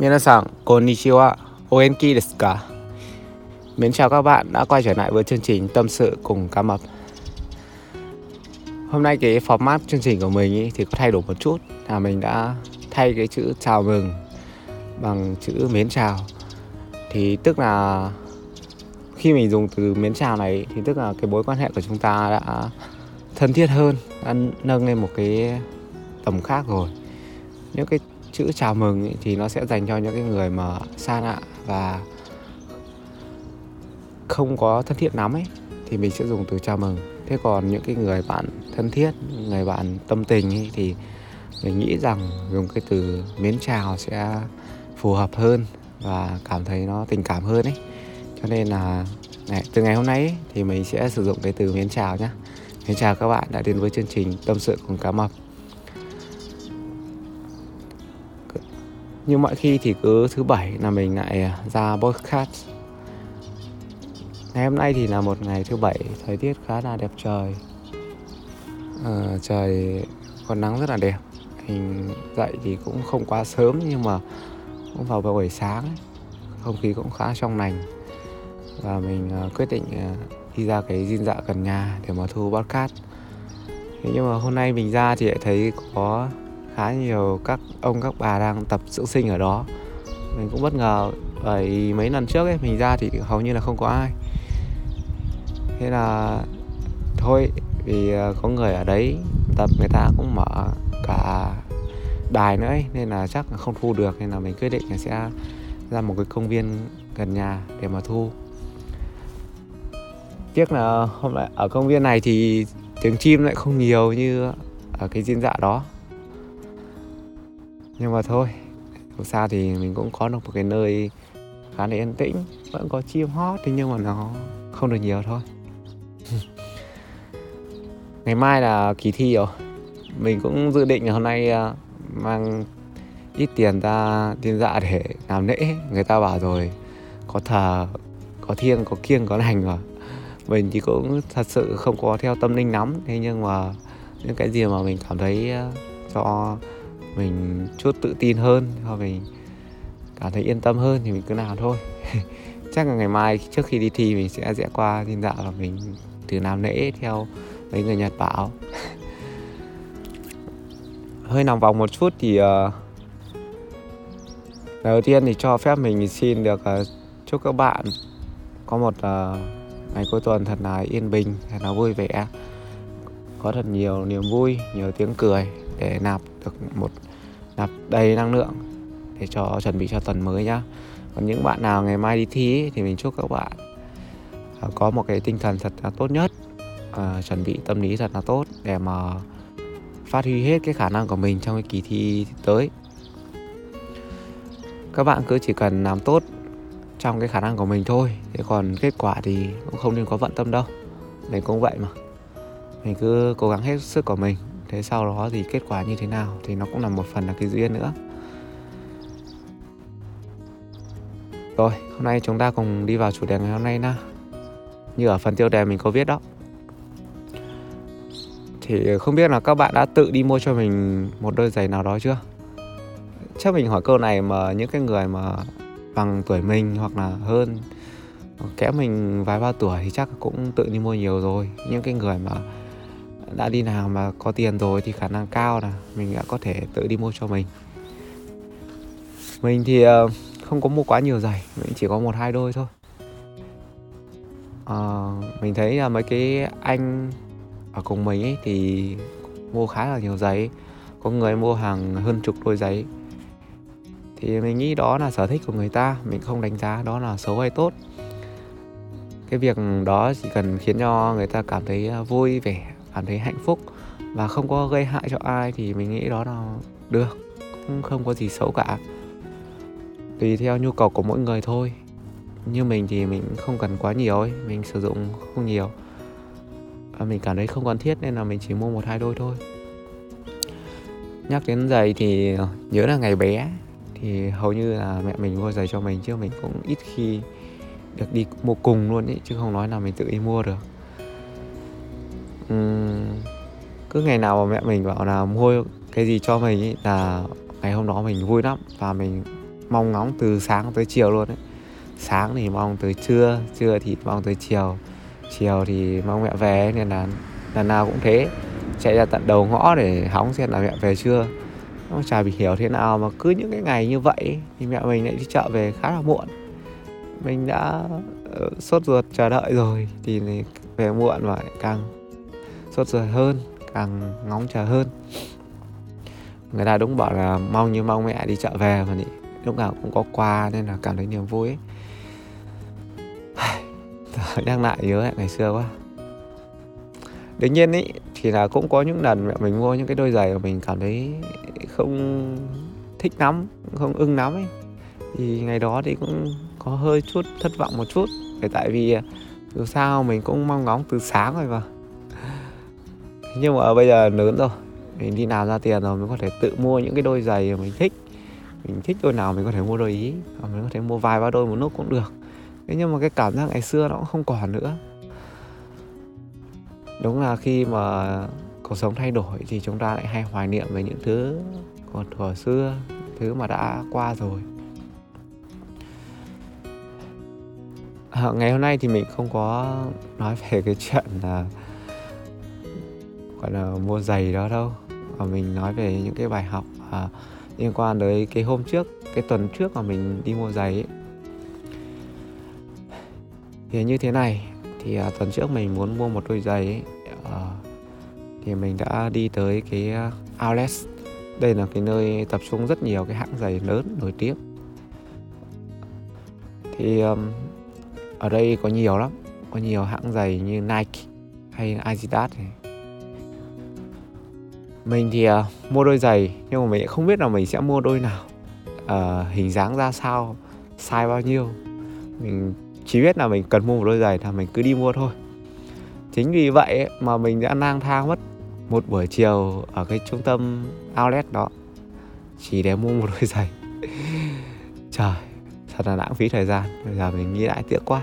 Minasan, konnichiwa, oenki desu ka? Mến chào các bạn đã quay trở lại với chương trình Tâm sự cùng cá mập. Hôm nay cái format chương trình của mình ý thì có thay đổi một chút. Là mình đã thay cái chữ chào mừng bằng chữ mến chào. Thì tức là khi mình dùng từ mến chào này thì tức là cái mối quan hệ của chúng ta đã thân thiết hơn đã nâng lên một cái tầm khác rồi. Những cái chữ chào mừng ý, thì nó sẽ dành cho những cái người mà xa lạ và không có thân thiết lắm ấy thì mình sẽ dùng từ chào mừng. Thế còn những cái người bạn thân thiết người bạn tâm tình ấy, thì mình nghĩ rằng dùng cái từ mến chào sẽ phù hợp hơn và cảm thấy nó tình cảm hơn ấy. Cho nên là này, từ ngày hôm nay ấy, thì mình sẽ sử dụng cái từ mến chào nhé mến chào các bạn đã đến với chương trình tâm sự cùng cá mập. Như mọi khi thì cứ thứ bảy là mình lại à, ra podcast. Ngày hôm nay thì là một ngày thứ bảy thời tiết khá là đẹp trời. À, trời còn nắng rất là đẹp. Mình dậy thì cũng không quá sớm nhưng mà cũng vào buổi sáng ấy. không khí cũng khá trong lành. Và mình uh, quyết định uh, đi ra cái dinh dạ gần nhà để mà thu podcast. Thế nhưng mà hôm nay mình ra thì lại thấy có khá nhiều các ông các bà đang tập dưỡng sinh ở đó. Mình cũng bất ngờ bởi mấy lần trước ấy mình ra thì hầu như là không có ai. Thế là thôi vì ờ, có người ở đấy tập người ta cũng mở cả đài nữa ấy, nên là chắc là không thu được nên là mình quyết định là sẽ ra một cái công viên gần nhà để mà thu. Tiếc là hôm nay ở công viên này thì tiếng chim lại không nhiều như ở cái diễn dạ đó nhưng mà thôi dù sao thì mình cũng có được một cái nơi khá là yên tĩnh vẫn có chim hót thế nhưng mà nó không được nhiều thôi. Ngày mai là kỳ thi rồi. Mình cũng dự định là hôm nay à, mang ít tiền ra tiên dạ để làm lễ. Người ta bảo rồi có thờ có thiêng có kiêng có lành mà. Mình thì cũng thật sự không có theo tâm linh lắm. Thế nhưng mà những cái gì mà mình cảm thấy à, uh, cho mình chút tự tin hơn hoặc mình cảm thấy yên tâm hơn thì mình cứ làm thôi. Chắc là ngày mai trước khi đi thi mình sẽ rẽ qua thiên đạo và mình thử làm lễ theo mấy người nhật bảo. Hơi nòng vòng một chút thì uh, đầu tiên thì cho phép mình xin được uh, chúc các bạn có một uh, ngày cuối tuần thật là yên bình thật là vui vẻ. Có thật nhiều niềm vui nhiều tiếng cười để nạp được một nạp đầy năng lượng để cho chuẩn bị cho tuần mới nhá. Còn những bạn nào ngày mai đi thi thì mình chúc các bạn à, có một cái tinh thần thật là tốt nhất à, chuẩn bị tâm lý thật là tốt để mà phát huy hết cái khả năng của mình trong cái kỳ thi tới. Các bạn cứ chỉ cần làm tốt trong cái khả năng của mình thôi thế còn kết quả thì cũng không nên có vận tâm đâu. Mình cũng vậy mà. Mình cứ cố gắng hết sức của mình thế sau đó thì kết quả như thế nào thì nó cũng là một phần là cái duyên nữa. Rồi, hôm nay chúng ta cùng đi vào chủ đề ngày hôm nay nha. như ở phần tiêu đề mình có viết đó. Thì không biết là các bạn đã tự đi mua cho mình một đôi giày nào đó chưa? Chắc mình hỏi câu này mà những cái người mà bằng tuổi mình hoặc là hơn, kém mình vài ba tuổi thì chắc cũng tự đi mua nhiều rồi. Những cái người mà đã đi làm mà có tiền rồi thì khả năng cao là mình đã có thể tự đi mua cho mình. Mình thì ờ, không có mua quá nhiều giày mình chỉ có một hai đôi thôi. À, mình thấy là mấy cái anh ở cùng mình ấy thì mua khá là nhiều giày, có người mua hàng hơn chục đôi giày. thì mình nghĩ đó là sở thích của người ta mình không đánh giá đó là xấu hay tốt. Cái việc đó chỉ cần khiến cho người ta cảm thấy ờ, vui vẻ cảm thấy hạnh phúc và không có gây hại cho ai thì mình nghĩ đó là được, cũng không có gì xấu cả. Tùy theo nhu cầu của mỗi người thôi. Như mình thì mình không cần quá nhiều ấy, mình sử dụng không nhiều. Và mình cảm thấy không cần thiết nên là mình chỉ mua một hai đôi thôi. Nhắc đến giày thì nhớ là ngày bé, thì hầu như là mẹ mình mua giày cho mình chứ mình cũng ít khi được đi mua cùng luôn ấy, chứ không nói là mình tự đi mua được cứ ngày nào mà mẹ mình bảo là mua cái gì cho mình ý là ngày hôm đó mình vui lắm và mình mong ngóng từ sáng tới chiều luôn ấy. Sáng thì mong tới trưa trưa thì mong tới chiều chiều thì mong mẹ về nên là lần nào cũng thế. Chạy ra tận đầu ngõ để hóng xem là mẹ về chưa. Nó chả bị hiểu thế nào mà cứ những cái ngày như vậy thì mẹ mình lại đi chợ về khá là muộn. Mình đã ờ, sốt ruột chờ đợi rồi thì về muộn và càng sốt ruột hơn, càng ngóng chờ hơn. Người ta đúng bảo là mong như mong mẹ đi chợ về mà nhỉ lúc nào cũng có quà nên là cảm thấy niềm vui ấy. Nhắc lại nhớ lại ngày xưa quá. Đương nhiên ý, thì là cũng có những lần mẹ mình mua những cái đôi giày mà mình cảm thấy không thích lắm, không ưng lắm ấy. Thì ngày đó thì cũng có hơi chút thất vọng một chút. Để tại vì dù sao mình cũng mong ngóng từ sáng rồi mà nhưng mà bây giờ lớn rồi mình đi làm ra tiền rồi mình có thể tự mua những cái đôi giày mà mình thích. Mình thích đôi nào mình có thể mua đôi ý mình có thể mua vài ba đôi một lúc cũng được. Thế nhưng mà cái cảm giác ngày xưa nó cũng không còn nữa. Đúng là khi mà cuộc sống thay đổi thì chúng ta lại hay hoài niệm về những thứ còn thuở xưa thứ mà đã qua rồi. À, ngày hôm nay thì mình không có nói về cái chuyện là gọi là mua giày đó đâu. Mà mình nói về những cái bài học à, liên quan tới cái hôm trước cái tuần trước mà mình đi mua giày ấy. Thì như thế này thì à, tuần trước mình muốn mua một đôi giày ấy, à, thì mình đã đi tới cái à, outlet đây là cái nơi tập trung rất nhiều cái hãng giày lớn nổi tiếng. Thì um, ở đây có nhiều lắm. Có nhiều hãng giày như Nike hay Adidas này mình thì uh, mua đôi giày nhưng mà mình không biết là mình sẽ mua đôi nào. Uh, hình dáng ra sao size bao nhiêu. Mình chỉ biết là mình cần mua một đôi giày là mình cứ đi mua thôi. Chính vì vậy mà mình đã lang thang mất một buổi chiều ở cái trung tâm outlet đó chỉ để mua một đôi giày. Trời thật là lãng phí thời gian bây giờ mình nghĩ lại tiếc quá.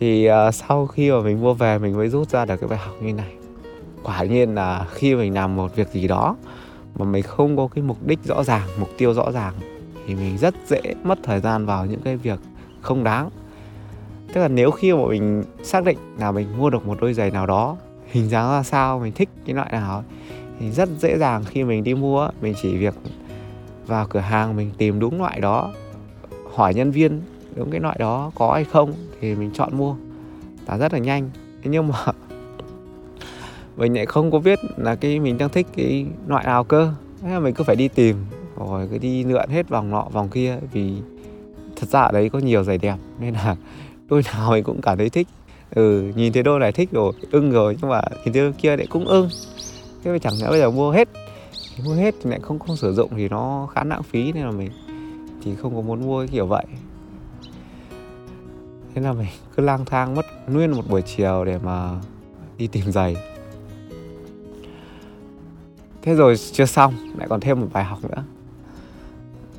Thì uh, sau khi mà mình mua về mình mới rút ra được cái bài học như này quả nhiên là khi mình làm một việc gì đó mà mình không có cái mục đích rõ ràng, mục tiêu rõ ràng, thì mình rất dễ mất thời gian vào những cái việc không đáng. Tức là nếu khi mà mình xác định là mình mua được một đôi giày nào đó, hình dáng ra sao, mình thích cái loại nào, thì rất dễ dàng khi mình đi mua, mình chỉ việc vào cửa hàng mình tìm đúng loại đó, hỏi nhân viên đúng cái loại đó có hay không thì mình chọn mua. Là rất là nhanh. Thế nhưng mà mình lại không có biết là cái mình đang thích cái loại nào cơ. Thế là mình cứ phải đi tìm, rồi cứ đi lượn hết vòng nọ, vòng kia, vì thật ra ở đấy có nhiều giày đẹp, nên là đôi nào mình cũng cảm thấy thích. Ừ nhìn thấy đôi này thích rồi, ưng rồi, nhưng mà nhìn thấy đôi kia lại cũng ưng. Thế mà chẳng lẽ bây giờ mua hết? Thì mua hết thì lại không không sử dụng thì nó khá lãng phí, nên là mình thì không có muốn mua cái kiểu vậy. Thế là mình cứ lang thang mất nguyên một buổi chiều để mà đi tìm giày thế rồi chưa xong lại còn thêm một bài học nữa.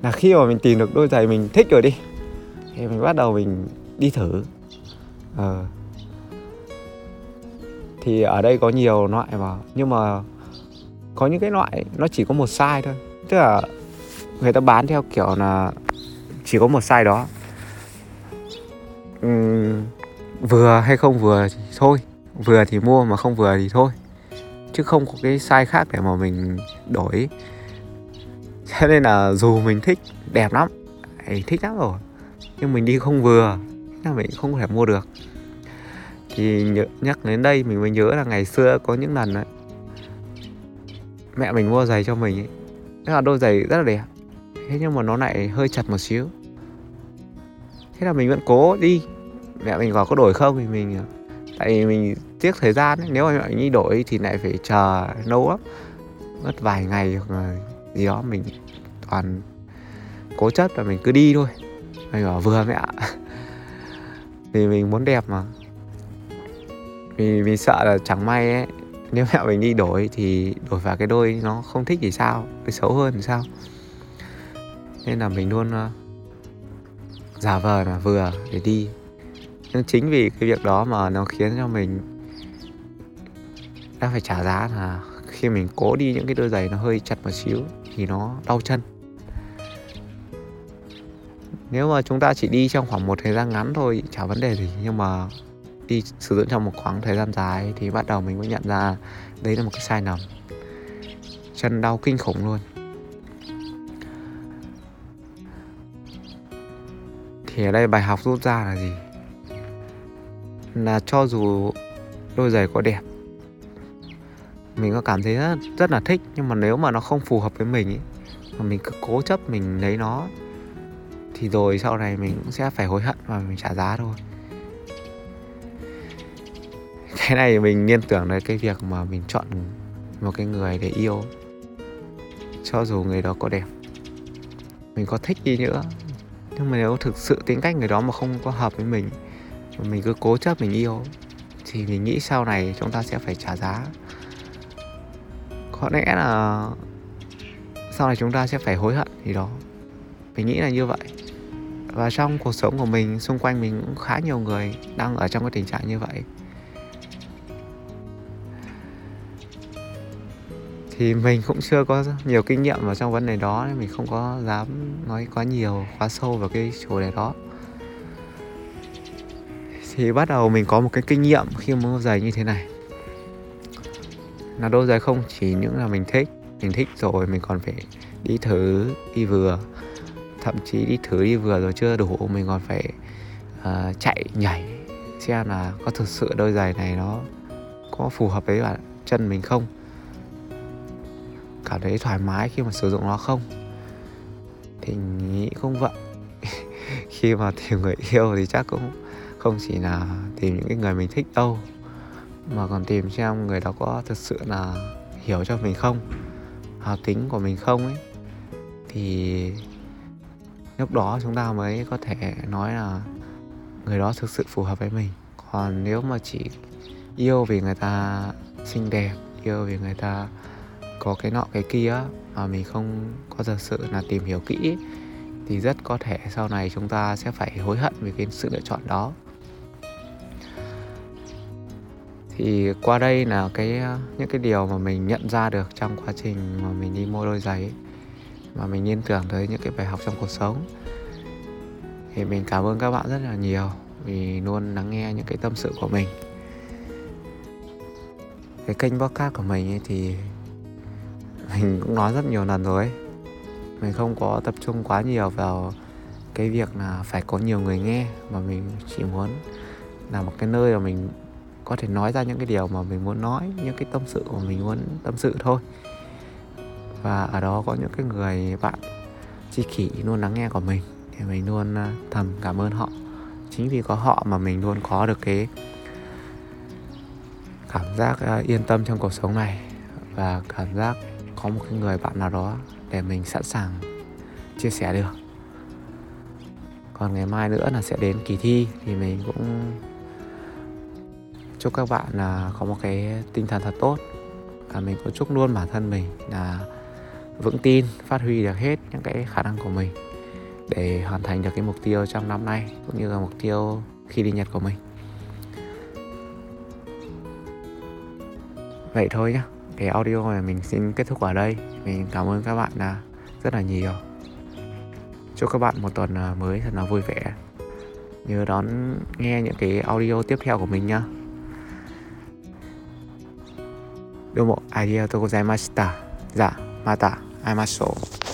Là khi mà mình tìm được đôi giày mình thích rồi đi thì mình bắt đầu mình đi thử. Ờ. thì ở đây có nhiều loại mà nhưng mà có những cái loại nó chỉ có một size thôi. Tức là người ta bán theo kiểu là chỉ có một size đó. Uhm, vừa hay không vừa thì thôi vừa thì mua mà không vừa thì thôi chứ không có cái size khác để mà mình đổi. Cho nên là dù mình thích đẹp lắm thích lắm rồi. Nhưng mình đi không vừa là mình không thể mua được. Thì nhớ, nhắc đến đây mình mới nhớ là ngày xưa có những lần ấy, mẹ mình mua giày cho mình ấy. Thế là đôi giày rất là đẹp thế nhưng mà nó lại hơi chặt một xíu. Thế là mình vẫn cố đi mẹ mình bảo có đổi không thì mình tại vì mình tiếc thời gian ấy. nếu mà mẹ mình đổi thì lại phải chờ lâu lắm. Mất vài ngày hoặc là gì đó mình toàn cố chấp là mình cứ đi thôi. Mình bảo vừa mẹ vì mình muốn đẹp mà. Vì mình sợ là chẳng may ấy nếu mẹ mình đi đổi thì đổi vào cái đôi nó không thích thì sao? Cái xấu hơn thì sao? Nên là mình luôn uh, giả vờ là vừa để đi nhưng chính vì cái việc đó mà nó khiến cho mình đã phải trả giá là khi mình cố đi những cái đôi giày nó hơi chặt một xíu thì nó đau chân. Nếu mà chúng ta chỉ đi trong khoảng một thời gian ngắn thôi, chả vấn đề gì. Nhưng mà đi sử dụng trong một khoảng thời gian dài thì bắt đầu mình mới nhận ra đấy là một cái sai lầm. Chân đau kinh khủng luôn. Thì ở đây bài học rút ra là gì? Là cho dù đôi giày có đẹp mình có cảm thấy rất, rất là thích. Nhưng mà nếu mà nó không phù hợp với mình ấy, mà mình cứ cố chấp mình lấy nó thì rồi sau này mình cũng sẽ phải hối hận và mình trả giá thôi. Cái này mình liên tưởng đến cái việc mà mình chọn một cái người để yêu cho dù người đó có đẹp mình có thích đi nữa. Nhưng mà nếu thực sự tính cách người đó mà không có hợp với mình mình cứ cố chấp, mình yêu. Thì mình nghĩ sau này chúng ta sẽ phải trả giá. Có lẽ là sau này chúng ta sẽ phải hối hận gì đó. Mình nghĩ là như vậy. Và trong cuộc sống của mình, xung quanh mình cũng khá nhiều người đang ở trong cái tình trạng như vậy. Thì mình cũng chưa có nhiều kinh nghiệm vào trong vấn đề đó nên mình không có dám nói quá nhiều, quá sâu vào cái chủ đề đó thì bắt đầu mình có một cái kinh nghiệm khi mua giày như thế này. Là đôi giày không chỉ những là mình thích mình thích rồi mình còn phải đi thử đi vừa. Thậm chí đi thử đi vừa rồi chưa đủ mình còn phải uh, chạy nhảy. Xem là có thực sự đôi giày này nó có phù hợp với bản chân mình không. Cảm thấy thoải mái khi mà sử dụng nó không? Thì nghĩ không vậy. Khi mà tìm người yêu thì chắc cũng không chỉ là tìm những cái người mình thích đâu, mà còn tìm xem người đó có thực sự là hiểu cho mình không hợp tính của mình không ấy. Thì lúc đó chúng ta mới có thể nói là người đó thực sự phù hợp với mình. Còn nếu mà chỉ yêu vì người ta xinh đẹp, yêu vì người ta có cái nọ cái kia mà mình không có thực sự là tìm hiểu kỹ, thì rất có thể sau này chúng ta sẽ phải hối hận vì cái sự lựa chọn đó. Thì qua đây là cái ờ, những cái điều mà mình nhận ra được trong quá trình mà mình đi mua đôi giày ấy, mà mình liên tưởng tới những cái bài học trong cuộc sống. Thì mình cảm ơn các bạn rất là nhiều vì luôn lắng nghe những cái tâm sự của mình. Cái kênh podcast của mình ấy thì mình cũng nói rất nhiều lần rồi ấy. Mình không có tập trung quá nhiều vào cái việc là phải có nhiều người nghe mà mình chỉ muốn là một cái nơi mà mình có thể nói ra những cái điều mà mình muốn nói, những cái tâm sự của mình muốn tâm sự thôi. Và ở đó có những cái người bạn chi kỷ luôn lắng nghe của mình, thì mình luôn à, thầm cảm ơn họ. Chính vì có họ mà mình luôn có được cái cảm giác à, yên tâm trong cuộc sống này và cảm giác có một cái người bạn nào đó để mình sẵn sàng chia sẻ được. Còn ngày mai nữa là sẽ đến kỳ thi thì mình cũng chúc các bạn là có một cái tinh thần thật tốt. Và mình cũng chúc luôn bản thân mình là vững tin, phát huy được hết những cái khả năng của mình để hoàn thành được cái mục tiêu trong năm nay, cũng như là mục tiêu khi đi Nhật của mình. Vậy thôi nhá, cái audio này mình xin kết thúc ở đây. Mình cảm ơn các bạn là rất là nhiều. Chúc các bạn một tuần à, mới thật là vui vẻ. Nhớ đón nghe những cái audio tiếp theo của mình nhá. どうもありがとうございました。じゃあまた会いましょう。